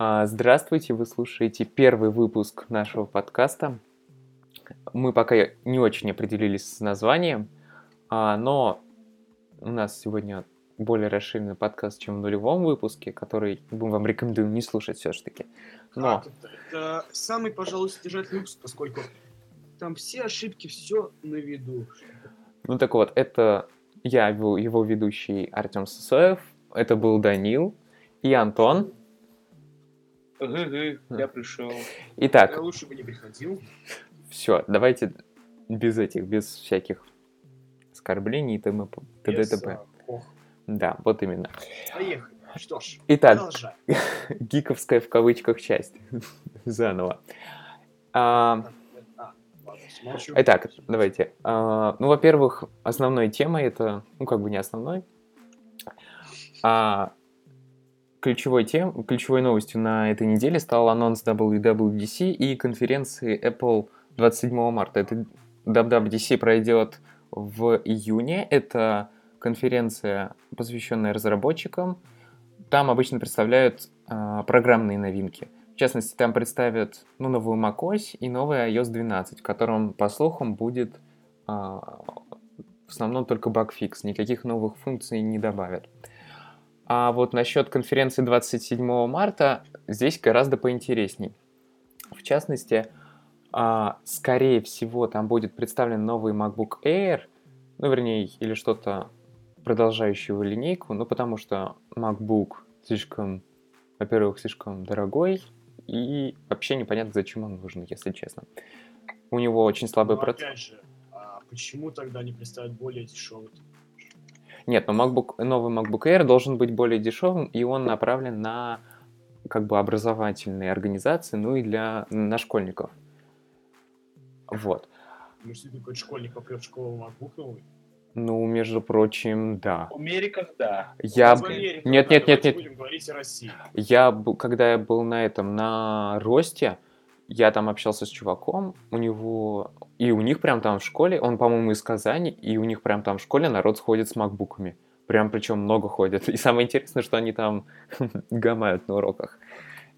А, Здравствуйте, вы слушаете первый выпуск нашего подкаста. Мы пока не очень определились с названием, а, но у нас сегодня более расширенный подкаст, чем в нулевом выпуске, который мы вам рекомендуем не слушать все-таки. Но Как это? Это самый, пожалуй, содержательный выпуск, поскольку там все ошибки, все на виду. Ну так вот, это я, его, его ведущий Артем Сосоев, это был Данил и Антон. Гы-гы, я пришел. Итак, Я лучше бы не приходил. все, давайте без этих, без всяких оскорблений и т.д. Т.п. Да, вот именно. Поехали. Что ж, Итак, продолжай. гиковская в кавычках часть. Заново. А, А, ладно. Итак, давайте. А, Ну, во-первых, основной темой это, ну, как бы не основной, а ключевой, тем, ключевой новостью на этой неделе стал анонс WWDC и конференции Apple 27 марта. Это WWDC пройдет в июне. Это конференция, посвященная разработчикам. Там обычно представляют а, программные новинки. В частности, там представят ну, новую macOS и новый iOS 12, в котором, по слухам, будет а, в основном только багфикс, никаких новых функций не добавят. А вот насчет конференции 27 марта здесь гораздо поинтересней. В частности, а, скорее всего, там будет представлен новый MacBook Air, ну, вернее, или что-то продолжающего линейку, ну, потому что MacBook слишком, во-первых, слишком дорогой, и вообще непонятно, зачем он нужен, если честно. У него очень слабый Но процесс. опять же, а почему тогда не представить более дешевый? Нет, но MacBook, новый MacBook Air должен быть более дешевым, и он направлен на как бы образовательные организации, ну и для на школьников. Вот. Может, если какой-то школьник попрет в школу MacBook новый? Ну, между прочим, да. В Америках, да. Я... В Америке, Нет, нет, нет, нет. будем говорить о России. Я, когда я был на этом, на росте, я там общался с чуваком, у него, и у них прям там в школе, он, по-моему, из Казани, и у них прям там в школе народ сходит с макбуками. Прям причем много ходят. И самое интересное, что они там гамают на уроках.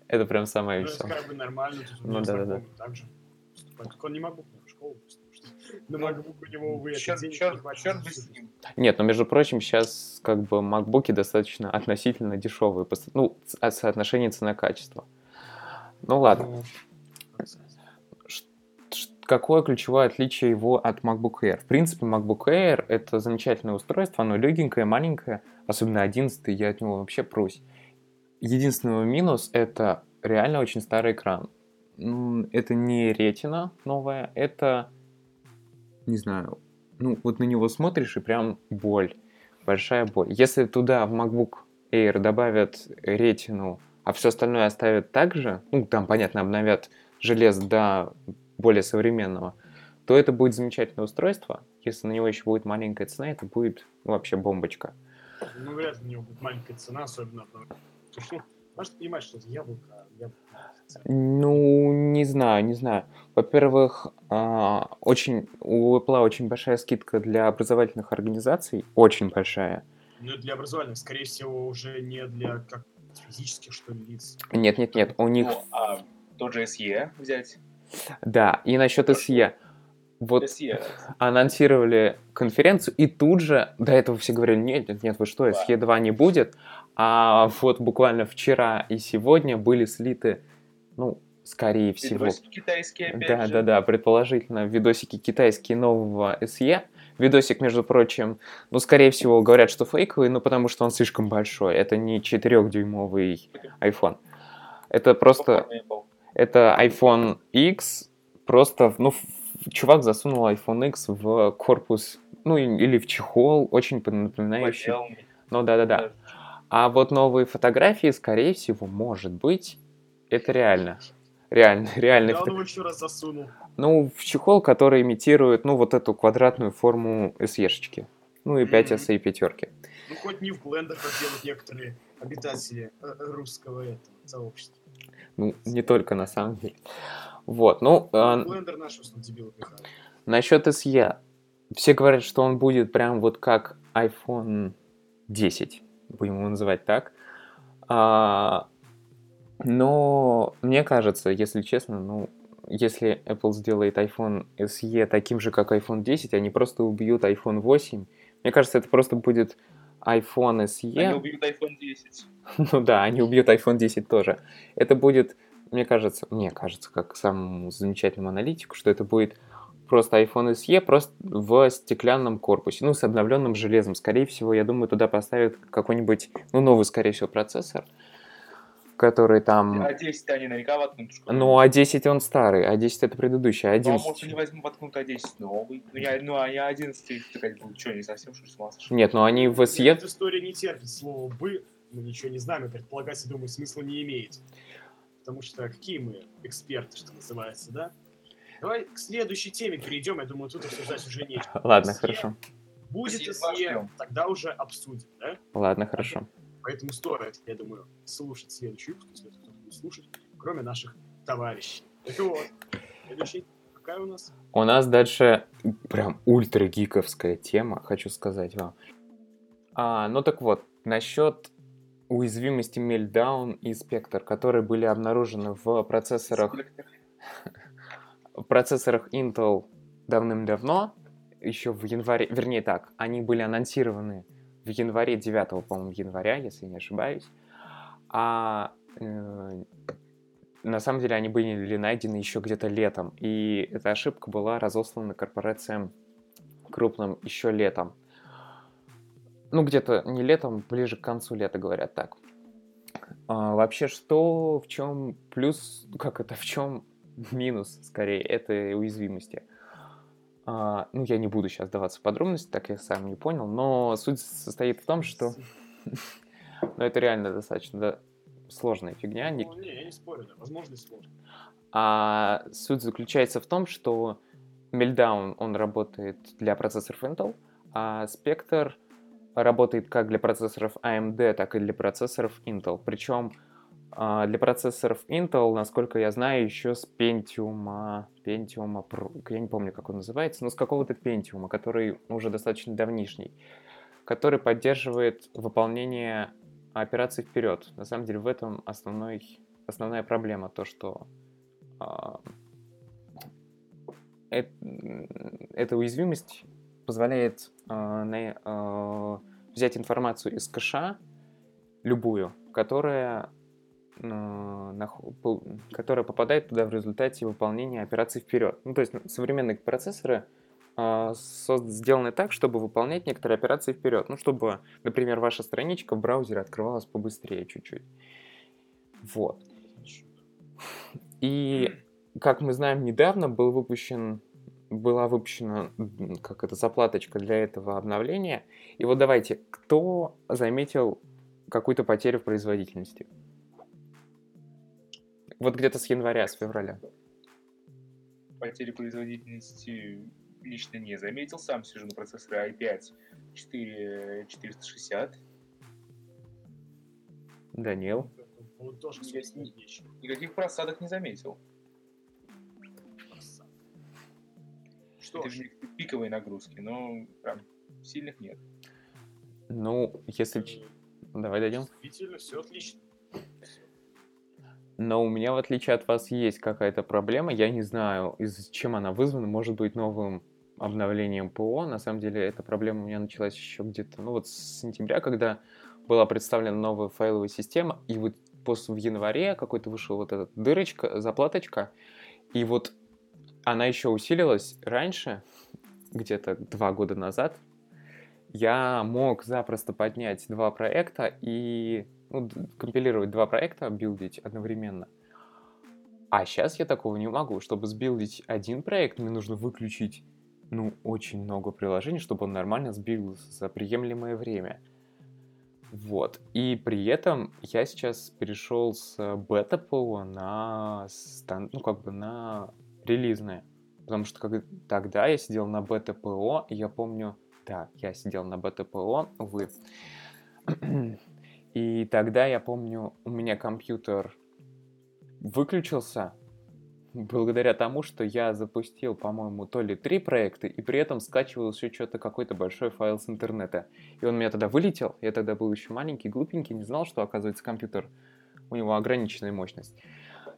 Это прям самое Ну, это веселое. как бы нормально, Ну меня да-да-да. знакомый так же. Только он не MacBook, но в школу потому что на MacBook у него, увы, это Черт, черт, черт бы с ним. Нет, но между прочим, сейчас как бы макбуки достаточно относительно дешевые. Ну, с- от соотношения цена-качество. Ну ладно. Какое ключевое отличие его от MacBook Air? В принципе, MacBook Air — это замечательное устройство, оно легенькое, маленькое, особенно 11 я от него вообще прусь. Единственный минус — это реально очень старый экран. Это не ретина новая, это, не знаю, ну вот на него смотришь и прям боль, большая боль. Если туда в MacBook Air добавят ретину, а все остальное оставят так же, ну там, понятно, обновят железо до более современного, то это будет замечательное устройство. Если на него еще будет маленькая цена, это будет ну, вообще бомбочка. Ну, вряд ли у него будет маленькая цена, особенно что, ну, понимать, что это яблоко, а яблоко. Ну, не знаю, не знаю. Во-первых, а, очень у Apple очень большая скидка для образовательных организаций, очень большая. Ну, для образования, скорее всего, уже не для как физических, что ли, лиц. Нет, нет, нет, у них, Ну, а тот же SE взять? Да. И насчет SE. Вот SE. анонсировали конференцию, и тут же, до этого все говорили, нет, нет, нет, вы что, SE 2 не будет. А вот буквально вчера и сегодня были слиты, ну, скорее всего, Видосики китайские, опять Да, же. да, да, предположительно, видосики китайские нового SE. Видосик, между прочим, ну, скорее всего, говорят, что фейковый, ну, потому что он слишком большой. Это не 4-дюймовый iPhone. Это просто, Попробуй Apple. Это iPhone X, просто, ну, чувак засунул iPhone X в корпус, ну, или в чехол, очень напоминающий. Ну, да-да-да. А вот новые фотографии, скорее всего, может быть, это реально. Реально, реально. Да, он его еще раз засунул. Ну, в чехол, который имитирует, ну, вот эту квадратную форму SE-шечки. Ну, и 5S и пятерки. Ну, хоть не в блендер, как делают некоторые обитатели э, русского этого сообщества. Ну, не только на самом деле. Вот, ну, а, Блендер наш в основном дебилы насчет SE. Все говорят, что он будет прям вот как iPhone 10, будем его называть так. А, Но мне кажется, если честно, ну, если Apple сделает iPhone SE таким же, как iPhone 10, они просто убьют iPhone 8. Мне кажется, это просто будет iPhone SE. Они убьют iPhone 10. Ну да, они убьют iPhone 10 тоже. Это будет, мне кажется, мне кажется, как самому замечательному аналитику, что это будет просто iPhone SE, просто в стеклянном корпусе, ну, с обновленным железом. Скорее всего, я думаю, туда поставят какой-нибудь, ну, новый, скорее всего, процессор, который там... А 10 они наверняка воткнут. что? Ну, а 10 он старый, а 10 это предыдущий, а Ну, а 11... может, они возьмут воткнут А10 новый. Ну, я, ну, а я 11 сказать был. Что, не совсем, что ли, с ума? Нет, ну они в Нет, SE... Эта история не терпит слово «бы», мы ничего не знаем, и предполагать, я думаю, смысла не имеет. Потому что какие мы эксперты, что называется, да? Давай к следующей теме перейдем, я думаю, тут обсуждать уже нечего. Ладно, SE хорошо. Будет SE тогда уже обсудим, да? Ладно, хорошо. Поэтому стоит, я думаю, слушать следующий выпуск, если кто-то будет слушать, кроме наших товарищей. Так вот, следующий, какая у нас? У нас дальше прям ультра гиковская тема, хочу сказать вам. А, ну так вот, насчет уязвимости Meltdown и Spectre, которые были обнаружены в процессорах, в процессорах Intel давным-давно, еще в январе, вернее так, они были анонсированы январе 9, по-моему, января, если не ошибаюсь. А э, на самом деле они были найдены еще где-то летом, и эта ошибка была разослана корпорациям крупным еще летом. Ну, где-то не летом, ближе к концу лета, говорят так. А, вообще, что, в чем плюс, как это, в чем минус, скорее, этой уязвимости? А, ну, я не буду сейчас даваться в подробности, так я сам не понял, но суть состоит в том, что... Ну, это реально достаточно сложная фигня, не- Ну, не, я не спорю, да, возможно, сложно. а суть заключается в том, что Meltdown, он работает для процессоров Intel, а Spectre работает как для процессоров AMD, так и для процессоров Intel. Причем для процессоров Intel, насколько я знаю, еще с Pentium, Pentium Pro, я не помню, как он называется, но с какого-то Pentium, который уже достаточно давнишний, который поддерживает выполнение операций вперед. На самом деле в этом основной, основная проблема, то, что а, эт- эта уязвимость позволяет а, на- а, взять информацию из кэша, любую, которая, а, которая попадает туда в результате выполнения операций вперед. Ну, то есть современные процессоры а, сделаны так, чтобы выполнять некоторые операции вперед. Ну, чтобы, например, ваша страничка в браузере открывалась побыстрее чуть-чуть. Вот. И, как мы знаем, недавно был выпущен, была выпущена, как это, заплаточка для этого обновления. И вот давайте, кто заметил какую-то потерю в производительности? Вот где-то с января, с февраля. Потери производительности лично не заметил. Сам сижу на процессоре i5 4460. Данил. Вот тоже, Я. Никаких просадок не заметил. Что Это ж, же пиковые нагрузки, но прям сильных нет. Ну, если... ч- Давай дойдем. Действительно, все отлично. Но у меня, в отличие от вас, есть какая-то проблема. Я не знаю, из чем она вызвана. Может быть, новым обновлением ПО. На самом деле, эта проблема у меня началась еще где-то, ну вот с сентября, когда была представлена новая файловая система. И вот после в январе какой-то вышел вот эта дырочка, заплаточка. И вот она еще усилилась раньше, где-то два года назад. Я мог запросто поднять два проекта и ну, компилировать два проекта, билдить одновременно. А сейчас я такого не могу. Чтобы сбилдить один проект, мне нужно выключить, ну, очень много приложений, чтобы он нормально сбился за приемлемое время. Вот. И при этом я сейчас перешел с бета ПО на, стан- ну, как бы на релизное. Потому что как, тогда я сидел на бета ПО, и я помню, да, я сидел на бета ПО, увы. И тогда я помню, у меня компьютер выключился благодаря тому, что я запустил, по-моему, то ли три проекта, и при этом скачивал еще что-то, какой-то большой файл с интернета. И он у меня тогда вылетел, я тогда был еще маленький, глупенький, не знал, что, оказывается, компьютер у него ограниченная мощность.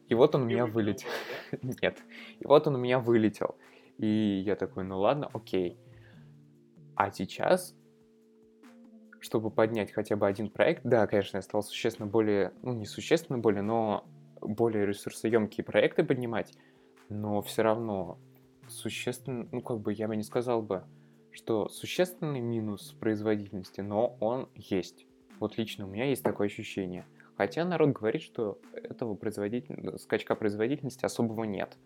И вот он у меня вылетел. Нет. И вот он у меня вылетел. И я такой, ну ладно, окей. А сейчас, чтобы поднять хотя бы один проект, да, конечно, я стал существенно более, ну не существенно более, но более ресурсоемкие проекты поднимать, но все равно существенно, ну как бы я бы не сказал бы, что существенный минус производительности, но он есть. Вот лично у меня есть такое ощущение. Хотя народ говорит, что этого производитель... скачка производительности особого нет.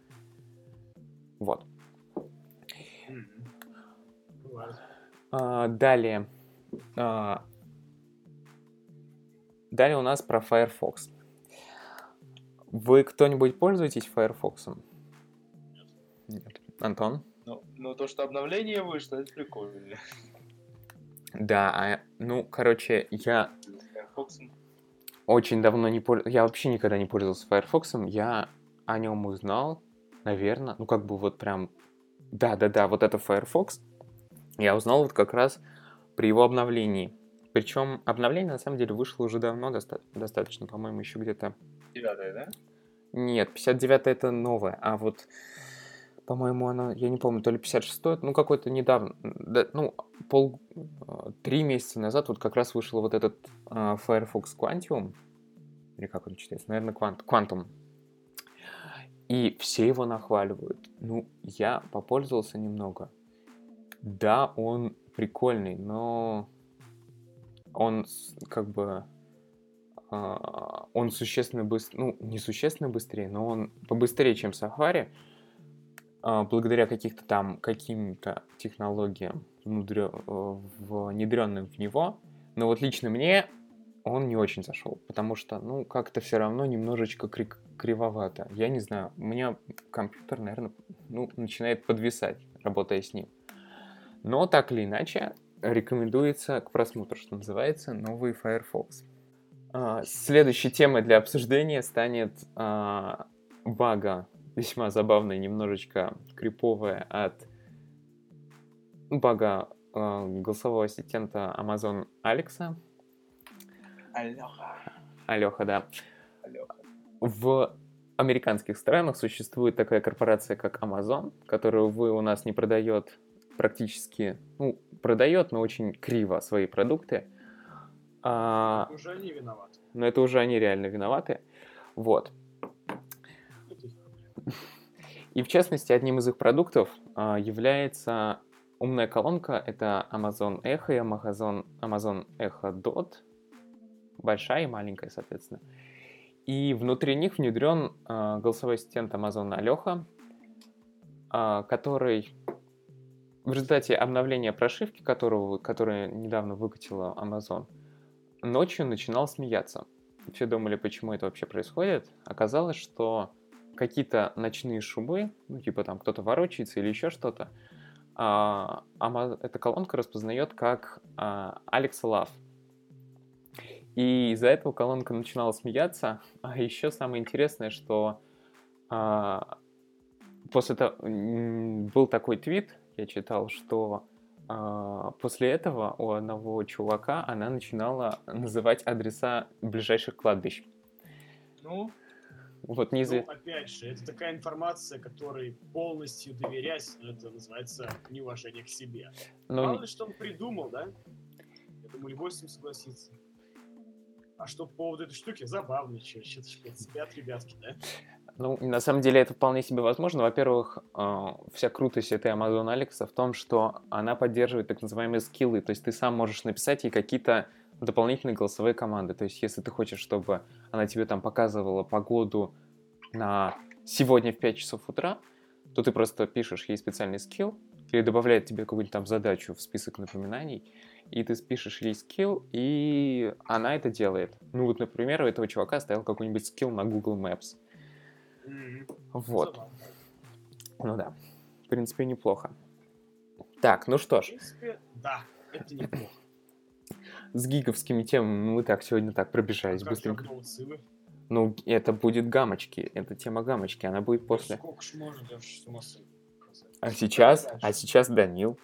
Вот. А, далее. А, далее у нас про Firefox. Вы кто-нибудь пользуетесь Firefox? Нет. Антон? Ну, ну, то, что обновление вышло, это прикольно. Да, а, ну, короче, я Firefox. очень давно не пользовался, я вообще никогда не пользовался Firefox, я о нем узнал, наверное, ну как бы вот прям, да-да-да, вот это Firefox, я узнал вот как раз при его обновлении. Причем обновление на самом деле вышло уже давно, доста- достаточно, по-моему, еще где-то... Девятое, да? Нет, 59 это новое, а вот, по-моему, оно, я не помню, то ли 56 ну какой-то недавно, да, ну, пол, э, три месяца назад вот как раз вышел вот этот э, Firefox Quantum, или как он читается, наверное, Quant- Quantum. И все его нахваливают. Ну, я попользовался немного. Да, он прикольный, но он как бы а, он существенно быстрее, ну, не существенно быстрее, но он побыстрее, чем Safari, а, благодаря каких-то там, каким-то технологиям, э, внедренным в него. Но вот лично мне он не очень зашел, потому что, ну, как-то все равно немножечко кри- кривовато. Я не знаю, у меня компьютер, наверное, ну, начинает подвисать, работая с ним. Но так или иначе, рекомендуется к просмотру, что называется, новый Firefox. А, Следующей темой для обсуждения станет а, бага, весьма забавная, немножечко криповая от бага а, голосового ассистента Amazon Алекса. Алёха. Алёха, да. Алёха. В американских странах существует такая корпорация, как Amazon, которая, увы, у нас не продает практически, ну, продает, но очень криво свои продукты. А, Уже они виноваты. но это уже они реально виноваты. Вот. И в частности, одним из их продуктов а, является умная колонка. Это Amazon Echo и Amazon, Amazon Echo Dot. Большая и маленькая, соответственно. И внутри них внедрен а, голосовой ассистент Amazon Алёха, а, который в результате обновления прошивки, которого, которое недавно выкатила Amazon, ночью начинал смеяться. Все думали, почему это вообще происходит. Оказалось, что какие-то ночные шумы, ну, типа там кто-то ворочается или еще что-то, а, Ама- эта колонка распознает как а, Love. И из-за этого колонка начинала смеяться. А еще самое интересное, что а, после того был такой твит, я читал, что а, после этого у одного чувака она начинала называть адреса ближайших кладбищ. Ну, Вот неизвестно. Ну, опять же, это такая информация, которой полностью доверять, ну, это называется неуважение к себе. Ну, Мало ли, что он придумал, да? Я думаю, любой с ним согласится. А что по поводу этой штуки? Забавно, что спят ребятки, да? Ну, на самом деле это вполне себе возможно. Во-первых, э, вся крутость этой Amazon Alexa в том, что она поддерживает так называемые скиллы. То есть ты сам можешь написать ей какие-то дополнительные голосовые команды. То есть если ты хочешь, чтобы она тебе там показывала погоду на сегодня в 5 часов утра, то ты просто пишешь ей специальный скилл или добавляет тебе какую-нибудь там задачу в список напоминаний, и ты спишешь ей скилл, и она это делает. Ну вот, например, у этого чувака стоял какой-нибудь скилл на Google Maps. Вот. Ну да, в принципе, неплохо. Так, ну что В ж, принципе, да, это неплохо. с гиговскими темами мы так сегодня так пробежались же быстренько. Ну, это будет гамочки, это тема гамочки, она будет после. Сколько ж можно, я с ума. А сейчас, а сейчас Данил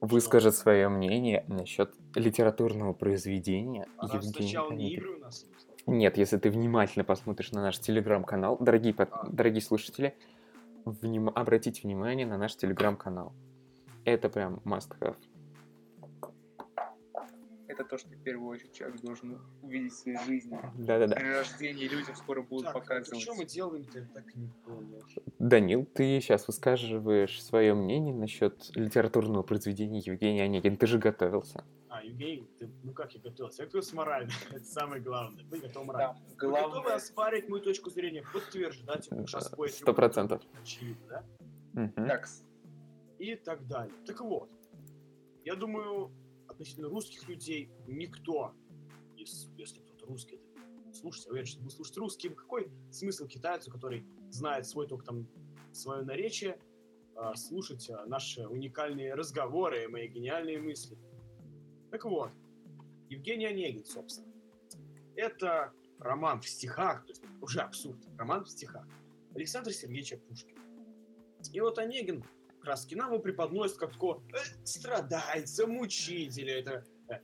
выскажет свое мнение насчет литературного произведения А раз Евгения сначала не игры у нас идут. Нет, если ты внимательно посмотришь на наш телеграм-канал, дорогие, под- А. дорогие слушатели, вним- обратите внимание на наш телеграм-канал. Это прям must have. Это то, что в первую очередь человек должен увидеть в своей жизни. Да-да-да. При рождении людям скоро будут Так, а показывать. что мы делаем-то, я так не понял. Данил, ты сейчас высказываешь свое мнение насчет литературного произведения Евгения Онегина. Ты же готовился. А, Евгений, ты, ну как я готовился? Я готовился морально, это самое главное. Вы готовы морально. Да, Вы готовы главное, оспарить мою точку зрения, подтверждать, спорить Сто процентов. очевидно, да? Мгм. так, и так далее. Так вот, я думаю, относительно русских людей никто, из- если кто-то русский это слушает, я уверен, что вы слушаете русский, какой смысл китайцу, который знает свой только там свое наречие, а, слушать а, наши уникальные разговоры и мои гениальные мысли. Так вот, Евгений Онегин, собственно. Это роман в стихах, то есть уже абсурд, роман в стихах Александра Сергеевича Пушкина. И вот Онегин краски нам его преподносит как такого э, страдальца, мучителя, это э,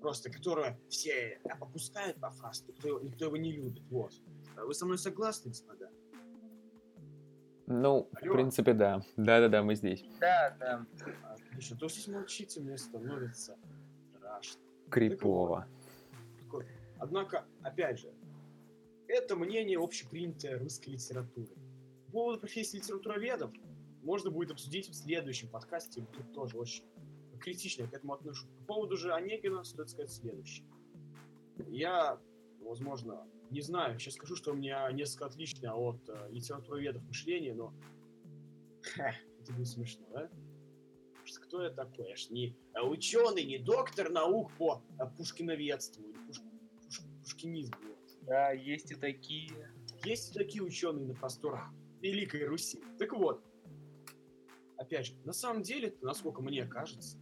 просто которого все э, опускают по фасту, никто, его- никто его не любит, вот. А Вы со мной согласны, господа? Ну, в Алло. принципе, да. Да-да-да, мы здесь. да, да. Отлично, то есть молчите, мне становится страшно. Крипово. Такой. Однако, опять же, это мнение общепринятое русской литературы. По поводу профессии литературоведов можно будет обсудить в следующем подкасте. Тут тоже очень критично я к этому отношусь. По поводу же Онегина стоит сказать следующее. Я, возможно, не знаю, сейчас скажу, что у меня несколько отличное от э, литературоведов мышление, но ха, это будет смешно, да? Кто я такой? Я ж не ученый, не доктор наук по э, пушкиноведству пуш- пуш- пушкинизму. Да, есть и такие. Есть и такие ученые на просторах Великой Руси. Так вот, опять же, на самом деле, насколько мне кажется,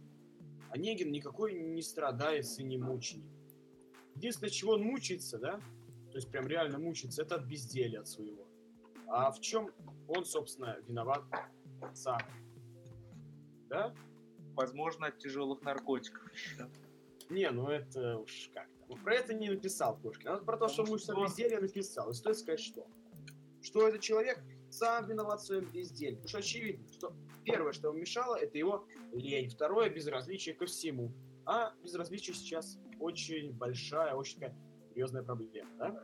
Онегин никакой не страдается и не мученик. Единственное, чего он мучается, да, то есть прям реально мучается, это от безделия от своего. А в чем он, собственно, виноват сам? Да? Возможно, от тяжелых наркотиков. еще. Не, ну это уж как-то. Ну, про это не написал Пушкин. А про то, что мучится от безделья, написал. И стоит сказать, что? Что этот человек сам виноват в своем безделье. Потому что очевидно, что первое, что ему мешало, это его лень. Второе, безразличие ко всему. А безразличие сейчас очень большая, очень такая серьезная проблема, да?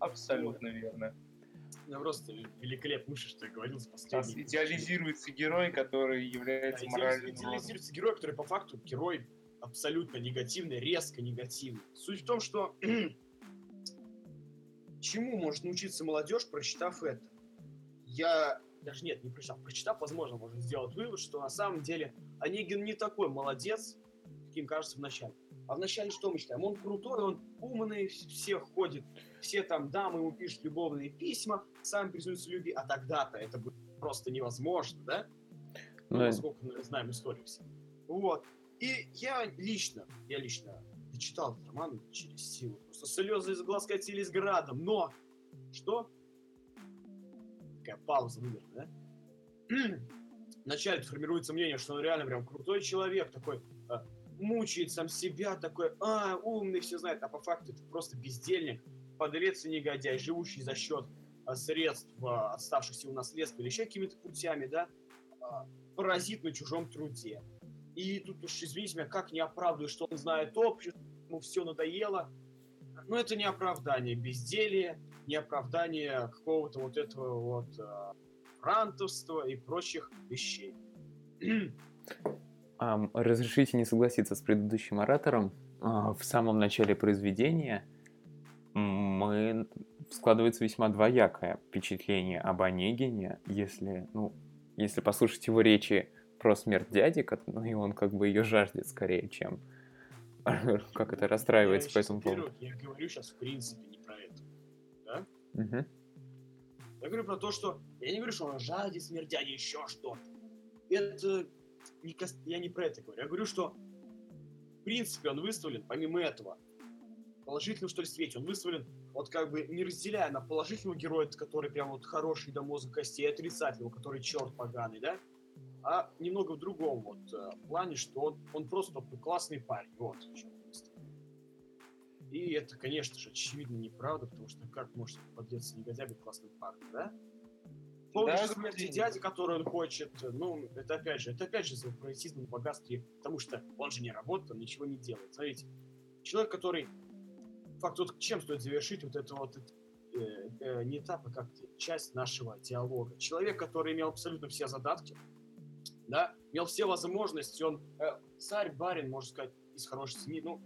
Абсолютно верно. Я просто великолепно что я говорил с нас последней. идеализируется герой, который является Да, моральным идеализируется герой, который по факту герой абсолютно негативный, резко негативный. Суть в том, что чему может научиться молодежь, прочитав это? Я даже нет, не прочитав, прочитав, возможно, можно сделать вывод, что на самом деле Онегин не такой молодец, каким кажется вначале. А вначале что мы считаем? Он крутой, он умный, вс- всех ходит, все там дамы ему пишут любовные письма, сам признаются в любви, а тогда-то это было просто невозможно, да? Ну, насколько мы знаем историю все. Вот. И я лично, я лично дочитал этот роман через силу. Просто слезы из глаз катились градом. Но! Что? Такая пауза выдержана, да? Вначале формируется мнение, что он реально прям крутой человек, такой а, мучает сам себя, такой, а, умный, все знает, а по факту это просто бездельник, подлец и негодяй, живущий за счет а, средств, а, оставшихся у наследства или еще какими-то путями, да, а, паразит на чужом труде. И тут уж, извините меня, как не оправдываю, что он знает общество, ему все надоело. Но это не оправдание безделия, не оправдание какого-то вот этого вот а, рантовства и прочих вещей. разрешите не согласиться с предыдущим оратором. А, В самом начале произведения мы складывается весьма двоякое впечатление об Онегине, если, ну, если послушать его речи про смерть дяди, ну и он как бы ее жаждет скорее, чем как это расстраивается Я по этому поводу. Я говорю сейчас в принципе не Мгм. Я говорю про то, что... Я не говорю, что он жадит смерть дяди, еще что-то. Это... Не кас- Я не про это говорю. Я говорю, что в принципе он выставлен, помимо этого, положительном, что ли, свете. Он выставлен, вот как бы не разделяя на положительного героя, который прям вот хороший до мозга костей, и отрицательного, который черт поганый, да? А немного в другом вот э, плане, что он, он просто такой классный парень. Вот. выставлен. И это, конечно же, очевидно неправда, потому что как может подлец негодяй быть классным парнем, да? По поводу Да, смерти господин. дяди, который он хочет, ну, это опять же, это опять же за паразитизм в богатстве, потому что он же не работает, он ничего не делает. Смотрите, человек, который... Факт, вот чем стоит завершить вот это вот э, э, не этап, а как часть нашего диалога. Человек, который имел абсолютно все задатки, да, имел все возможности, он э, царь, барин, можно сказать, из хорошей семьи, ну,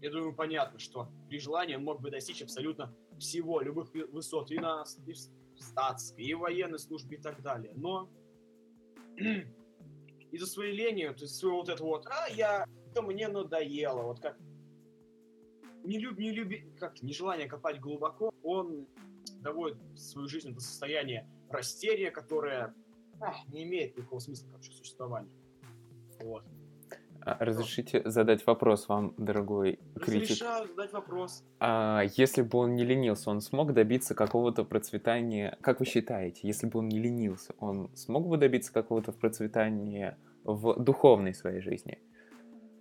я думаю, понятно, что при желании он мог бы достичь абсолютно всего, любых высот, и на и в статской, и в военной службе, и так далее. Но из-за своей лени, вот из-за своего вот этого вот, а, я, это мне надоело, вот как не люб, не люби, как нежелание копать глубоко, он доводит свою жизнь до состояния растерия, которое ах, не имеет никакого смысла как существования. Вот. А, Разрешите задать вопрос вам, дорогой критик. Разрешаю задать вопрос. А если бы он не ленился, он смог добиться какого-то процветания? Как вы считаете, если бы он не ленился, он смог бы добиться какого-то процветания в духовной своей жизни?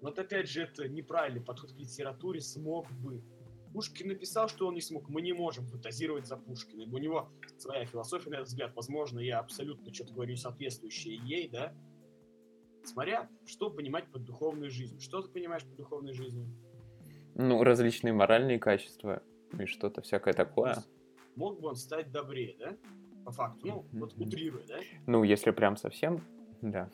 Вот опять же, это неправильный подход к литературе. Смог бы. Пушкин написал, что он не смог. Мы не можем фантазировать за Пушкина. У него своя философия, на этот взгляд. Возможно, я абсолютно что-то говорю соответствующее ей, да? Смотря, что понимать под духовной жизнью. Что ты понимаешь под духовной жизнью? Ну, различные моральные качества и что-то всякое такое. Мог бы он стать добрее, да? По факту. Ну, вот Мгм. утрируя, да? Ну, если прям совсем, да.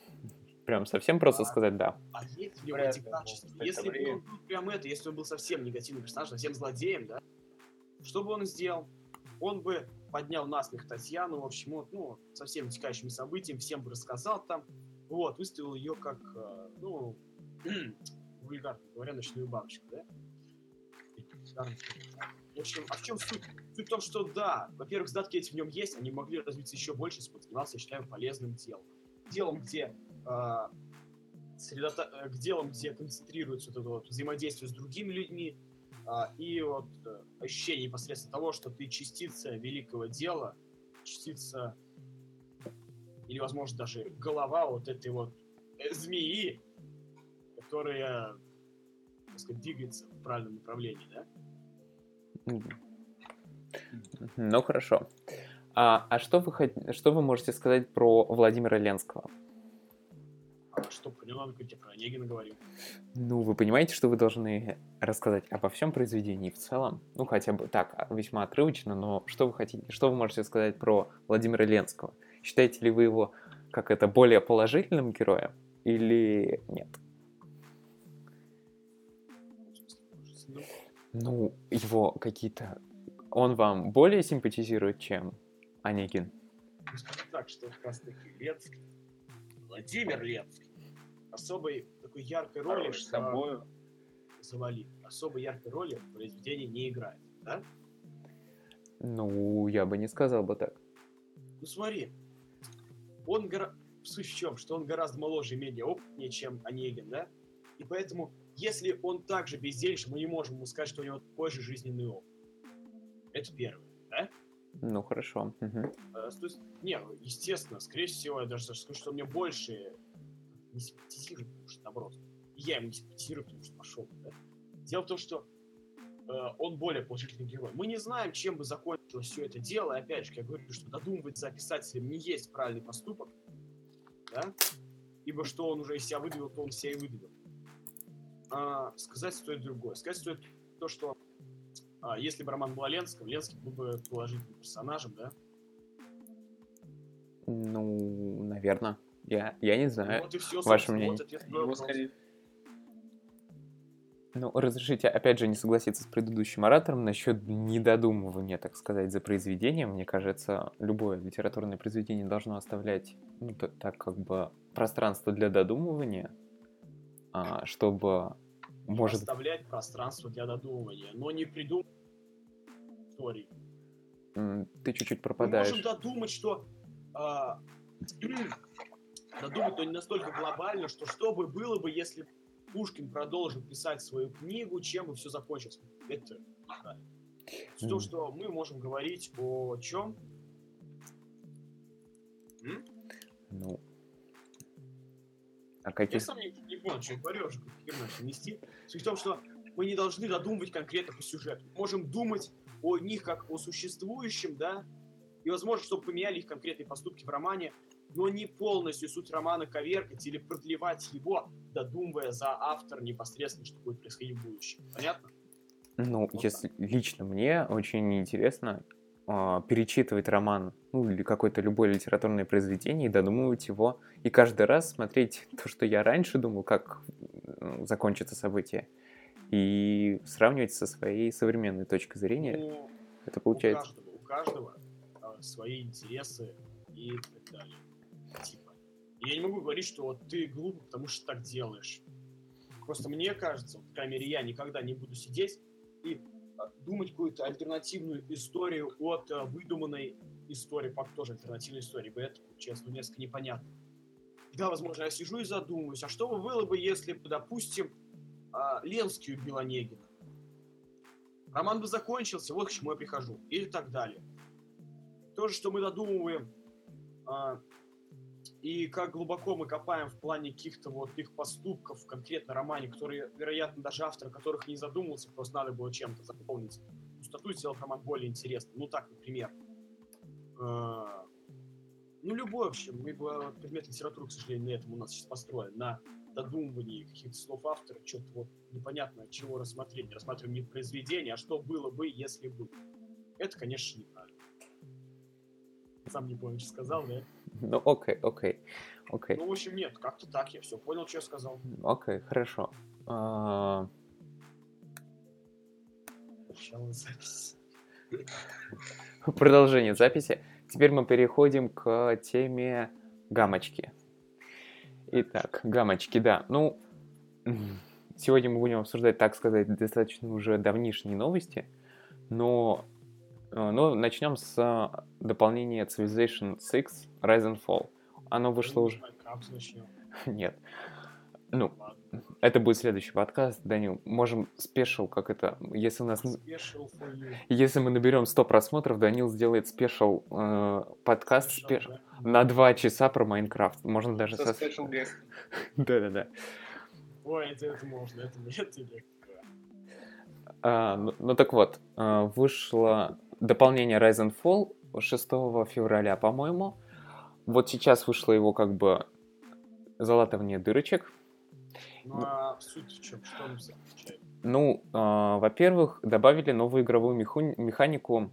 Прям совсем просто А. сказать да. А есть ли у него эти качества? Если бы он был прям это, если он был совсем негативным персонажем, совсем злодеем, да? Что бы он сделал? Он бы поднял насмех Татьяну, в общем, вот, ну, со всеми текающими событиями, всем бы рассказал там, вот, выставил ее как, э, ну, вульгарно говоря, ночную бабочку, да? В общем, а в чем суть? Суть в том, что да, во-первых, задатки эти в нем есть, они могли развиться еще больше, если бы занимался, я считаю, полезным делом. Делом, где а, средота- э, к делам, где концентрируется вот это вот взаимодействие с другими людьми, а, и вот э, ощущение непосредственно того, что ты частица великого дела, частица или, возможно, даже голова вот этой вот э, змеи, которая, так сказать, двигается в правильном направлении, да? Ну, хорошо. А, а что, вы что вы можете сказать про Владимира Ленского? А что, про него надо говорить, про Онегина говорю. Ну, вы понимаете, что вы должны рассказать обо всем произведении в целом? Ну, хотя бы так, весьма отрывочно, но что вы хотите, что вы можете сказать про Владимира Ленского? Считаете ли вы его, как это, более положительным героем или нет? Ну, его какие-то... Он вам более симпатизирует, чем Онегин? Ну, так, что как раз таки Ленский, Владимир Ленский, особой такой яркой роли Хорош собою. завали, особой яркой роли в произведении не играет, да? Ну, я бы не сказал бы так. Ну смотри, он гора... суть в чем, что он гораздо моложе и менее опытнее, чем Онегин, да? И поэтому, если он также бездельничает, мы не можем ему сказать, что у него такой же жизненный опыт. Это первое, да? Ну, хорошо. мгм. Э, то есть, не, естественно, скорее всего, я даже скажу, что мне больше не симпатизирует, потому что наоборот. Я ему не симпатизирую, потому что пошел. Да? Дело в том, что он более положительный герой. Мы не знаем, чем бы закончилось все это дело. И опять же, я говорю, что додумывать за писателем не есть правильный поступок. Да? Ибо что он уже из себя выдавил, то он себя и выдавил. А, сказать стоит другое. Сказать стоит то, что а, если бы роман был о Ленском, Ленский был бы положительным персонажем, да? Ну, наверное. Я, я не знаю. Вот и все, ваше мнение. Вот ответ Его скорее... Ну, разрешите, опять же, не согласиться с предыдущим оратором насчет недодумывания, так сказать, за произведением. Мне кажется, любое литературное произведение должно оставлять, ну, т- так как бы, пространство для додумывания, а, чтобы, может... Оставлять пространство для додумывания, но не придумать истории. Ты чуть-чуть Мы пропадаешь. можем додумать, что... а, додумать, но не настолько глобально, что что бы было бы, если Пушкин продолжил писать свою книгу, чем бы все закончилось. Это в том, Мгм. что мы можем говорить о чем? Ну, а Я каких... сам не, не понял, что я какие начал нести. Суть в том, что мы не должны додумывать конкретно по сюжету. Мы можем думать о них как о существующем, да, и, возможно, чтобы поменяли их конкретные поступки в романе, но не полностью суть романа коверкать или продлевать его, додумывая за автор непосредственно, что будет происходить в будущем. Понятно? Ну, Вот если лично мне очень интересно а, перечитывать роман, ну, или какое-то любое литературное произведение и додумывать его, и каждый раз смотреть то, что я раньше думал, как закончится событие, и сравнивать со своей современной точкой зрения. Ну, Это у получается... каждого, у каждого а, свои интересы и так далее. Типа. И я не могу говорить, что вот ты глупый, потому что так делаешь. Просто мне кажется, вот, по крайней я никогда не буду сидеть и а, думать какую-то альтернативную историю от а, выдуманной истории, пак тоже альтернативной истории, ибо это, честно, несколько непонятно. Да, возможно, я сижу и задумываюсь, а что бы было бы, если бы, допустим, а, Ленский убил Онегина? Роман бы закончился, вот к чему я прихожу. Или так далее. То же, что мы додумываем, а, и как глубоко мы копаем в плане каких-то вот их поступков конкретно романе, которые, вероятно, даже автор которых не задумывался, просто надо было чем-то заполнить пустоту и сделать роман более интересным. Ну так, например. А, ну, любой, общем, ибо предмет литературы, к сожалению, на этом у нас сейчас построен, на додумывании каких-то слов автора, что-то вот непонятно чего рассмотреть. Рассматриваем не произведение, а что было бы, если бы. Это, конечно, неправильно. Сам не помню, что сказал, да? Ну, окей, окей, окей, Ну, в общем, нет, как-то так, я все понял, что я сказал. окей, хорошо. А, Начало записи. Продолжение записи. Теперь мы переходим к теме гамочки. Итак, гамочки, да. Ну, сегодня мы будем обсуждать, так сказать, достаточно уже давнишние новости, но, э, но начнем с дополнения Civilization 6 Rise and Fall. Оно вышло уже... Начнем. Нет. Ну, это будет следующий подкаст, Данил. Можем special, как это... Если у нас... Special for you. Если мы наберем 100 просмотров, Данил сделает special э, подкаст spec- да? на 2 часа про Майнкрафт. Можно даже Со guest. Да-да-да. Ой, это, это можно, это это легко. А, ну, ну так вот, а, вышло дополнение Rise and Fall 6 февраля, по-моему. Вот сейчас вышло его как бы залатывание дырочек. Ну, а суть в чем? Что он? Ну, а, во-первых, добавили новую игровую меху- механику.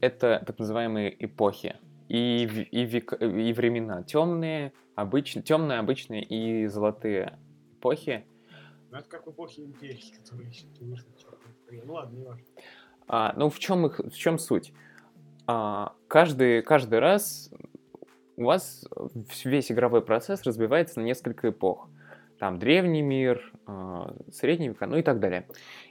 Это так называемые эпохи и, и, век- и времена. Темные, обычные, темные, обычные и золотые эпохи. Ну, это как в эпохе Империи, которые еще не. Ну, ладно, не важно. А, ну, в чем их, в чем суть? А, каждый, каждый раз у вас весь игровой процесс разбивается на несколько эпох. Там древний мир, а, средние века, ну и так далее.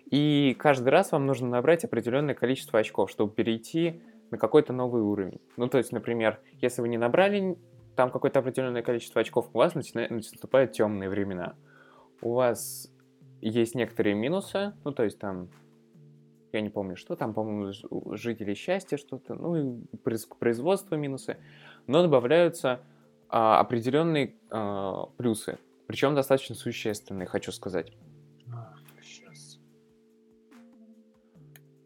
И каждый раз вам нужно набрать определенное количество очков, чтобы перейти на какой-то новый уровень. Ну, то есть, например, если вы не набрали там какое-то определенное количество очков, у вас начинают, наступают темные времена. У вас есть некоторые минусы, ну, то есть там я не помню, что там, по-моему, ж- у жителей счастья что-то, ну и произ- производство минусы, но добавляются а, определенные а, плюсы, причем достаточно существенные, хочу сказать. А, сейчас.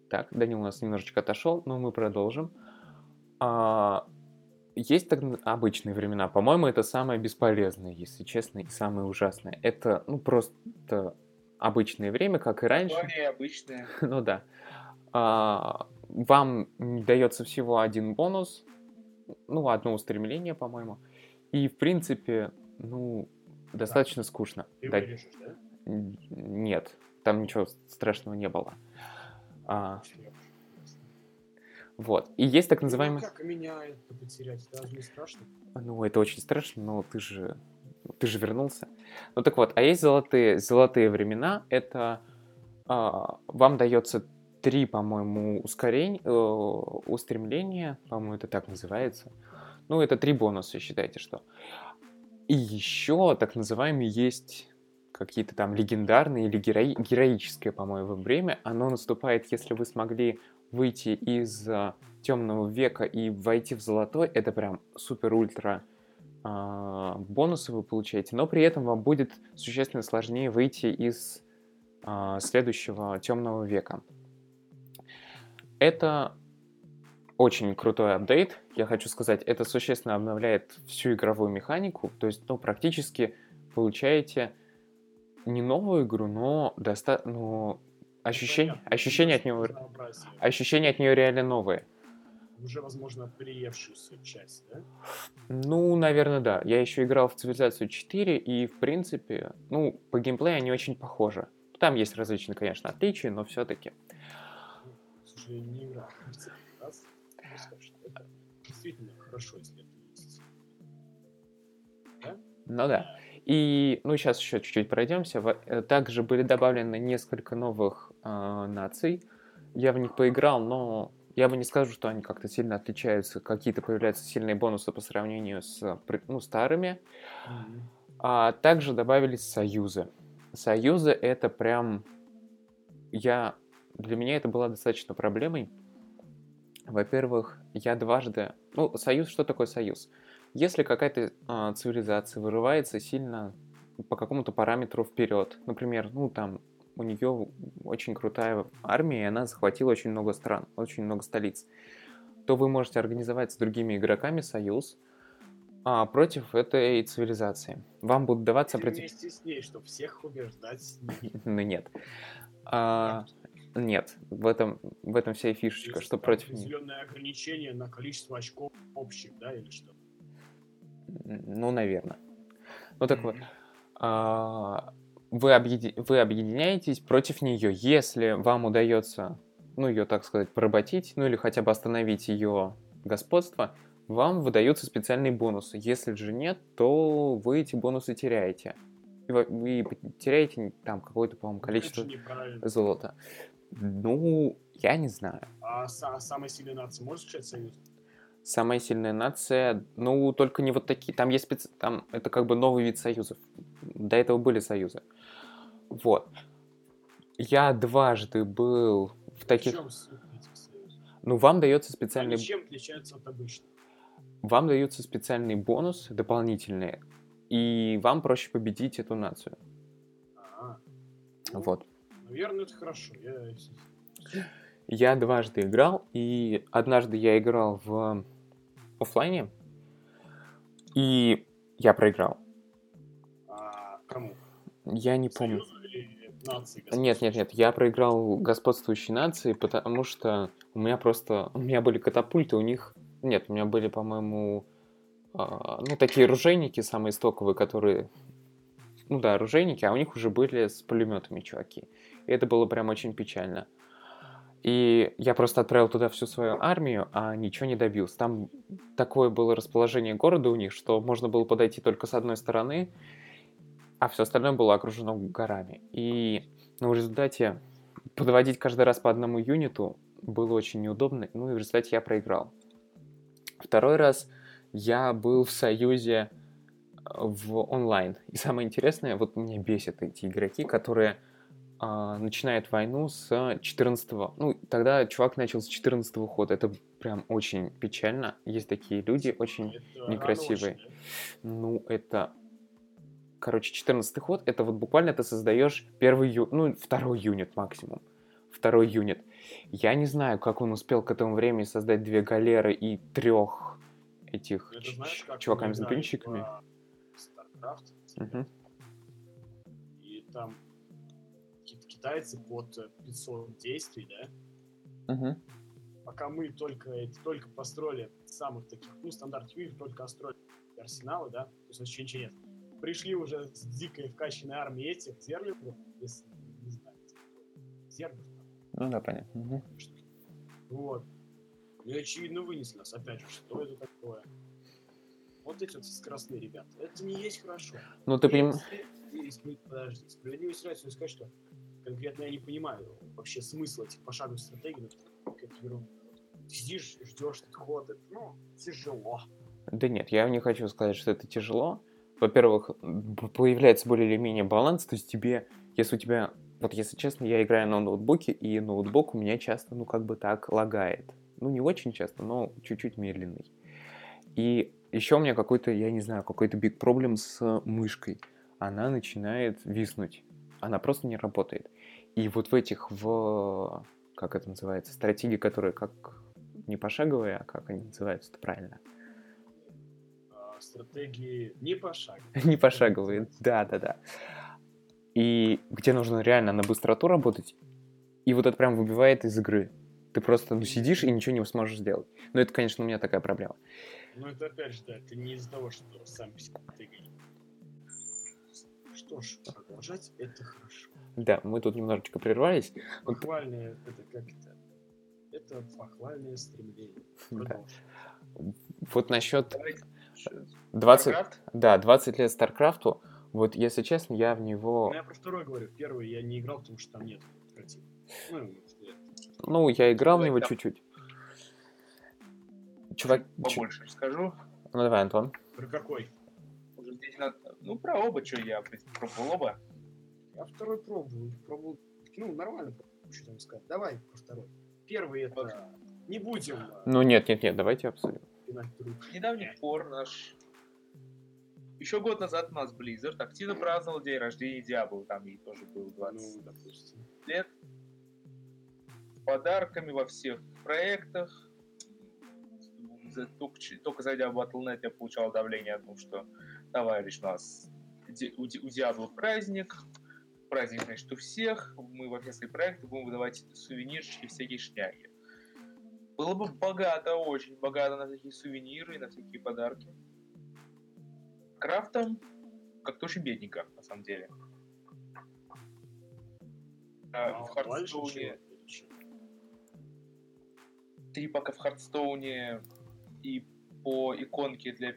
Так, Данил у нас немножечко отошел, но мы продолжим. А, есть так обычные времена. По-моему, это самое бесполезное, если честно, и самое ужасное. Это, ну, просто обычное время, как и раньше. Название обычное. Ну да. А, вам дается всего один бонус, ну, одно устремление, по-моему. И, в принципе, ну, достаточно скучно. Ты Да- да? Нет, там ничего страшного не было. А, вот. И есть так называемый... Ну, как меня это потерять? Разве не страшно? Ну, это очень страшно, но ты же, ты же вернулся. Ну так вот, а есть золотые, золотые времена. Это а, вам дается три, по-моему, ускорень, э, устремления, по-моему, это так называется. Ну, это три бонуса, считайте, что. И еще так называемые есть какие-то там легендарные или герои- героическое, по-моему, время. Оно наступает, если вы смогли выйти из темного века и войти в золотой. Это прям супер-ультра а, бонусы вы получаете, но при этом вам будет существенно сложнее выйти из а, следующего темного века. Это очень крутой апдейт. Я хочу сказать, это существенно обновляет всю игровую механику. То есть, ну, практически получаете не новую игру, но, доста... но ощущение, Понятно. ощущение от Разнообразие. ощущения от нее реально новые. Уже, возможно, приевшуюся часть, да? Ну, наверное, да. Я еще играл в Цивилизацию 4, и, в принципе, ну, по геймплею они очень похожи. Там есть различные, конечно, отличия, но все-таки. Слушай, я не играл в цивилизацию. Это действительно хорошо, если это есть. Ну да. И, ну, сейчас еще чуть-чуть пройдемся. Э, Также были добавлены несколько новых э, наций. Я в них поиграл, но я бы не скажу, что они как-то сильно отличаются. Какие-то появляются сильные бонусы по сравнению с пр- ну, старыми. А также добавились союзы. Союзы это прям... Я... Для меня это была достаточно проблемой. Во-первых, я дважды... Ну, союз, что такое союз? Если какая-то а, цивилизация вырывается сильно по какому-то параметру вперед, например, ну там у нее очень крутая армия, и она захватила очень много стран, очень много столиц, то вы можете организовать с другими игроками союз а, против этой цивилизации. Вам будут даваться определенные... вместе с ней, чтобы всех убеждать с ней. Ну нет. А, нет, в этом, в этом вся и фишечка, что против. Определенное ограничение на количество очков общих, да, или что? Ну, наверное. Ну так вот, а, вы, объеди- вы объединяетесь против нее, если вам удается, ну, ее, так сказать, поработить, ну, или хотя бы остановить ее господство, вам выдаются специальные бонусы. Если же нет, то вы эти бонусы теряете. И вы, теряете там какое-то, по-моему, количество золота. Ну, я не знаю. А са- самая сильная нация может встречать союз? Самая сильная нация, ну, только не вот такие. Там есть специ... Там это как бы новый вид союзов. До этого были союзы. Вот. Я дважды был в таких... В чем? Ну, вам дается Они специальный... чем отличаются от обычных? Вам даются специальные бонусы дополнительные, и вам проще победить эту нацию. А, ну, Вот. Наверное, это хорошо. Я... Я дважды играл, и однажды я играл в оффлайне, и я проиграл. А, кому? Я не помню. Нации? Нет, нет, нет, я проиграл господствующей нации, потому что у меня просто, у меня были катапульты, у них, нет, у меня были, по-моему, а, ну, такие оружейники самые стоковые, которые, ну да, оружейники, а у них уже были с пулеметами чуваки. И это было прям очень печально. И я просто отправил туда всю свою армию, а ничего не добился. Там такое было расположение города у них, что можно было подойти только с одной стороны, а все остальное было окружено горами. И ну, в результате подводить каждый раз по одному юниту было очень неудобно, ну и в результате я проиграл. Второй раз я был в союзе э, в онлайн. И самое интересное, вот меня бесят эти игроки, которые а, начинают войну с 14 Ну, тогда чувак начал с 14 хода. Это прям очень печально. Есть такие люди, очень Это некрасивые. очень, ну, это... Короче, 14 ход, это вот буквально ты создаешь первый ю... ну, второй юнит максимум. Второй юнит. Я не знаю, как он успел к этому времени создать две галеры и трех этих Это ч- знаешь, ч- как чуваками мы китайцы под э, 500 действий, да? Мгм. Пока мы только, только построили самых таких, ну, стандарт их только построили арсеналы, да? То есть вообще ничего нет. Пришли уже с дикой вкачанной армией этих зерлингов, если, не знаю, зергов, Ну да, понятно. Мгм. Вот. И очевидно вынесли нас. Опять же, что это такое? Вот эти вот скоростные ребята. Это не есть хорошо. Ну ты понимаешь... Подожди, справедливости ради сказать, что конкретно я не понимаю вообще смысла этих пошаговых стратегий, какая-то ерунда. Ты сидишь, ждешь этот ход, это, ну, тяжело. Да нет, я не хочу сказать, что это тяжело. Во-первых, появляется более или менее баланс, то есть тебе, если у тебя, вот если честно, я играю на ноутбуке, и ноутбук у меня часто, ну как бы так, лагает. Ну не очень часто, но чуть-чуть медленный. И еще у меня какой-то, я не знаю, какой-то big проблем с мышкой. Она начинает виснуть. Она просто не работает. И вот в этих, в, как это называется, стратегии, которые как не пошаговые, а как они называются-то правильно? А, стратегии не пошаговые. не пошаговые, да-да-да. И где нужно реально на быстроту работать, и вот это прям выбивает из игры. Ты просто ну, сидишь и ничего не сможешь сделать. Но это, конечно, у меня такая проблема. Ну, это опять же, да, это не из-за того, что сам стратегии. Что ж, продолжать это хорошо. Да, мы тут немножечко прервались. Похвальное, это как это? Это похвальное стремление. Да. Вот насчет Давайте. 20, Warcraft? да, 20 лет Старкрафту, вот если честно, я в него, Ну, я про второй говорю. Первый я не играл, потому что там нет. Ну, ну, я играл в него там. чуть-чуть. Чувак, чу- Побольше расскажу. ну давай, Антон. Про какой? Уже здесь надо... Ну, про оба, что я пробовал оба. Я второй пробовал. Пробовал. Ну, нормально, что там сказать. Давай про второй. Первый это... Не будем а, Ну нет, нет, нет, давайте обсудим. недавних пор наш... Еще год назад у нас Blizzard активно праздновал день рождения Диабло. Там ей тоже был 20 Ну, допустим. лет. С подарками во всех проектах. Только, только зайдя в Battle.net я получал давление о том, что товарищ у нас Ди- у, Ди- у Диабло праздник. Праздник, значит, у всех. Мы во все свои проекты будем выдавать сувенирчики, всякие шняги. Было бы богато, очень богато на такие сувениры и на всякие подарки. Крафтом как-то очень бедненько, на самом деле. А, в А дальше Хардстоуне три пака в Хардстоуне и по иконке для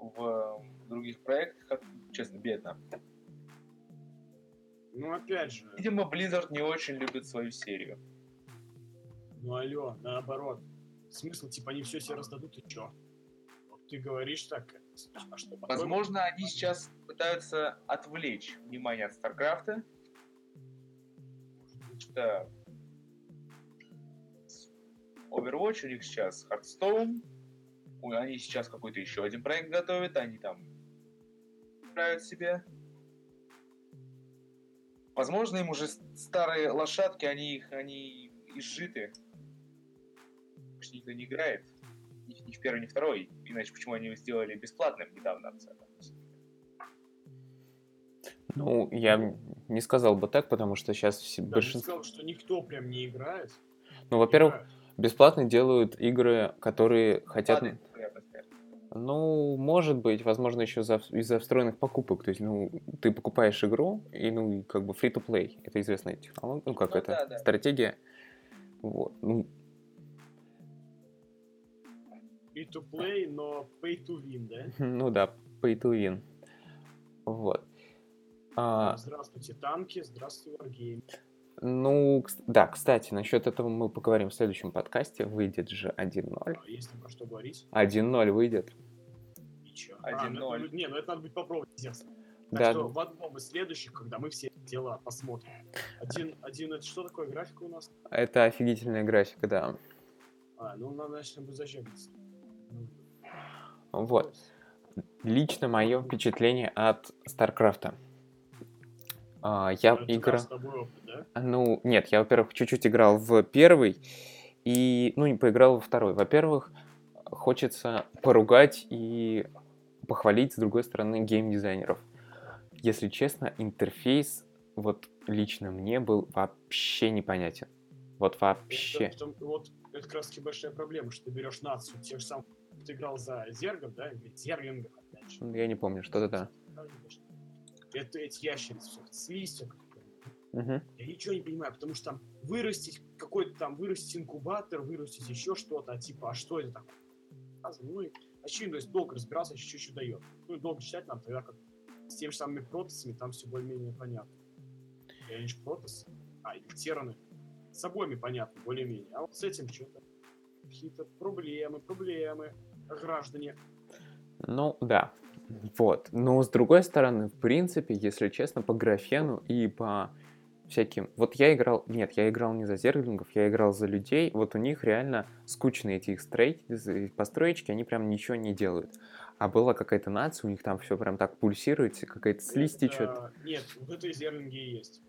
в других проектах, честно, бедно. Ну, опять же, Видимо, Blizzard не очень любит свою серию. ну алло, наоборот. Смысл, типа, они все себе раздадут, и чё? Вот ты говоришь так, а что, по-твоему? Возможно, они сейчас пытаются отвлечь внимание от Старкрафта. Что Overwatch у них сейчас Hearthstone. Ой, Они сейчас какой-то еще один проект готовят, они там играют себе. Возможно, им уже старые лошадки, они их, они изжиты. Больше никто не играет. Ни, ни в первый, ни в второй. Иначе почему они его сделали бесплатным недавно? Ну, я не сказал бы так, потому что сейчас все, Да, большинство... сказал, что никто прям не играет. Ну, во-первых, бесплатно делают игры, которые хотят... Сказать. Ну, может быть, возможно, еще за, из-за встроенных покупок. То есть, ну, ты покупаешь игру, и, ну, и как бы free-to-play. Это известная технология, ну, как Ну это, да, да. стратегия. Вот. Ну, Free to play, но pay to win, да? ну да, pay to win. Вот. А, Здравствуйте, танки, здравствуй, Wargame. ну, да, кстати, насчет этого мы поговорим в следующем подкасте. Выйдет же 1-0. А Есть там про что говорить? 1-0 выйдет. Чё? 1:0. А, ну это- не, ну это надо будет попробовать, естественно. Так Да, что в одном из следующих, когда мы все дела посмотрим. Один, один это что такое графика у нас? это офигительная графика, да. А, ну надо, значит, будет зачекаться. Ну, Вот. Лично мое впечатление от Старкрафта. А, я это играл... опыт, да? Ну, нет, я, во-первых, чуть-чуть играл в первый, и, ну, не поиграл во второй. Во-первых, хочется поругать и похвалить, с другой стороны, геймдизайнеров. Если честно, интерфейс вот лично мне был вообще непонятен. Вот вообще. Это, потом- вот это как раз таки большая проблема, что ты берешь нацию, тех же самых, ты играл за зергов, да, или зерлингов, опять же. Я не помню, что-то да. Это эти ящерицы, все, с листьев. Мгм. Я ничего не понимаю, потому что там вырастить какой-то там, вырастить инкубатор, вырастить еще что-то, а типа, а что это такое? А, Ну и очевидно, то есть долго разбираться, еще дает. Ну и долго читать надо, тогда как с теми же самыми протосами там все более-менее понятно. И они же протосы, а, или тераны. С обоими понятно, более-менее. А вот с этим что-то какие-то проблемы, проблемы, граждане. Ну, да. Вот. Но с другой стороны, в принципе, если честно, по графену и по всяким... Вот я играл... Нет, я играл не за зерглингов, я играл за людей. Вот у них реально скучные эти их строй... построечки, они прям ничего не делают. а была какая-то нация, у них там все прям так пульсирует, какая-то слизь течет. Нет, в этой зернинге и есть.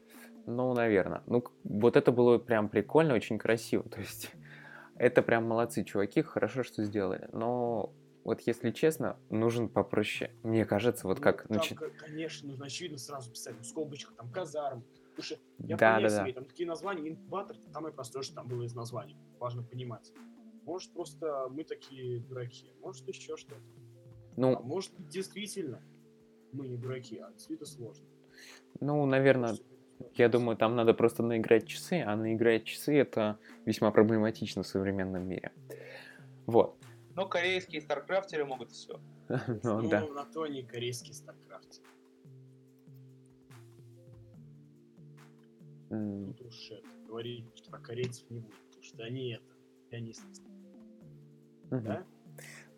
Ну, наверное. Ну, вот это было прям прикольно, очень красиво. То есть, это прям молодцы, чуваки, хорошо, что сделали. Но вот если честно, нужен попроще. Мне кажется, вот Ну, как там, начи- ко- конечно, нужно очевидно сразу писать ну, в скобочках, там, казарм. Потому что я Да, вполне да, да. себе, там такие названия, инкубатор, самое простое, что там было из названий. Важно понимать. Может, просто мы такие дураки, может, еще что-то. А Ну, может, действительно, мы не дураки, а действительно сложно. ну, наверное, я думаю, там надо просто наиграть часы, а наиграть часы это весьма проблематично в современном мире. Вот. Но корейские старкрафтеры могут все. Ну, Ну, да. на то не корейский StarCraft. М, Тут уж это, говорить про корейцев не будет, потому что они это, пианисты. мгм. Да?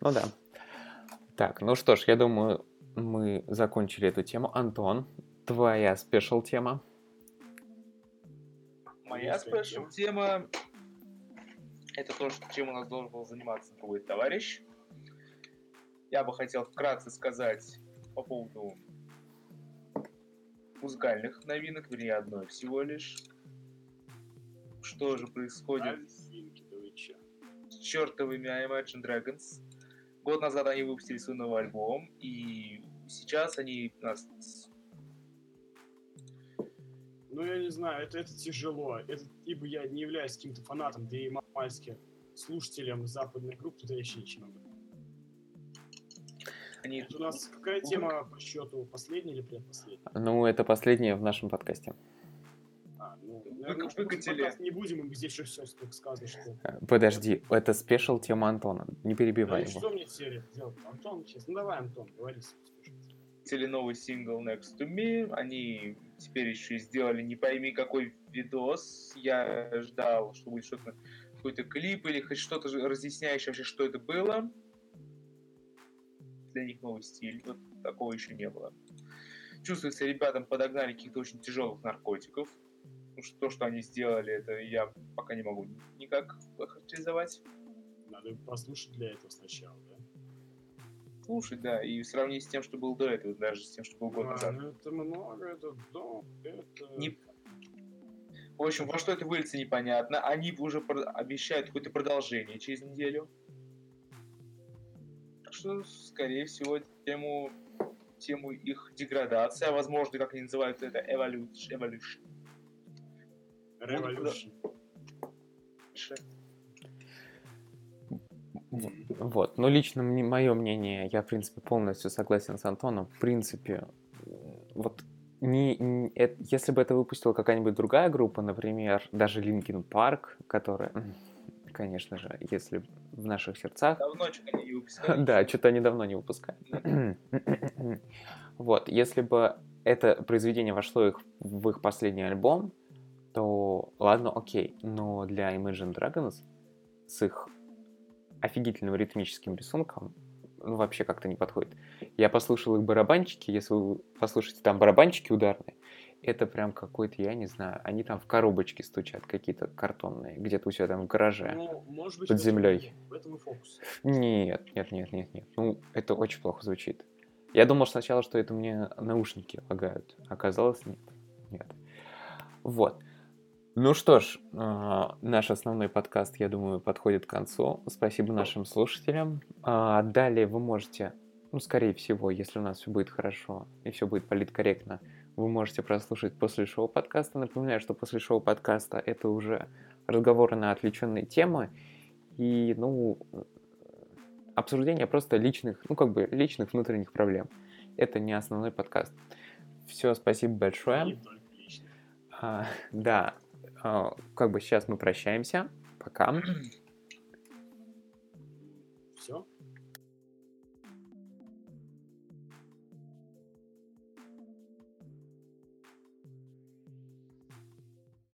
Ну да. Так, ну что ж, я думаю, мы закончили эту тему. Антон, твоя special тема. Моя special тема это то, что- чем у нас должен был заниматься другой товарищ. Я бы хотел вкратце сказать по поводу музыкальных новинок, вернее, одной всего лишь. Что же происходит с чертовыми Imagine Dragons. Год назад они выпустили свой новый альбом, и сейчас они нас Ну, я не знаю, это, это тяжело. Это, ибо я не являюсь каким-то фанатом, да и мальски слушателем западных групп, я вообще ничего не могу. Они у нас какая тема по счету? Последняя или предпоследняя? Ну, это последнее в нашем подкасте. А, ну, наверное, что выкатили. не будем, и здесь все столько сказано, что... Э, Подожди, это спешл тема Антона. Не перебивай и его. что мне теперь делать? Антон, честно, ну давай, Антон, говори. выпустили новый сингл Next to Me. Они теперь еще и сделали не пойми какой видос. Я ждал, что будет что-то, какой-то клип или хоть что-то разъясняющее вообще, что это было. Для них новый стиль. Вот такого еще не было. Чувствуется, ребятам подогнали каких-то очень тяжелых наркотиков. Потому что то, что они сделали, это я пока не могу никак охарактеризовать. Надо послушать для этого сначала, да? Слушать, да, и сравнить с тем, что было до этого, даже с тем, что был год А, назад. ну это много, это да, это... Не- В общем, во что это выльется, непонятно. Они уже обещают какое-то продолжение через неделю. Так что, скорее всего, тему, тему их деградации, а возможно, как они называют это, evolution. evolution. Revolution. Вот, но лично мое мнение, я, в принципе, полностью согласен с Антоном. В принципе, вот не, не- если бы это выпустила какая-нибудь другая группа, например, даже Linkin Park, которая, конечно же, если в наших сердцах, Давно что-то не выпускали. да, что-то они давно не выпускают. Вот, если бы это произведение вошло их, в их последний альбом, то ладно, окей. Но для Imagine Dragons с их офигительным ритмическим рисунком ну, вообще как-то не подходит. Я послушал их барабанчики, если вы послушаете там барабанчики ударные, это прям какой-то, я не знаю, они там в коробочке стучат какие-то картонные, где-то у себя там в гараже. Ну, может быть, Под землей. В этом и фокус. Нет, нет, нет, нет, нет. Ну, это очень плохо звучит. Я думал сначала, что это мне наушники лагают. Оказалось, нет. Нет. Вот. Ну что ж, а, наш основной подкаст, я думаю, подходит к концу. Спасибо нашим слушателям. А, Далее вы можете, ну, скорее всего, если у нас все будет хорошо и все будет политкорректно, вы можете прослушать после шоу подкаста. Напоминаю, что после шоу подкаста это уже разговоры на отвлеченные темы. И, ну, обсуждение просто личных, ну, как бы личных внутренних проблем. Это не основной подкаст. Все, спасибо большое. А, да, а, как бы сейчас мы прощаемся. Пока.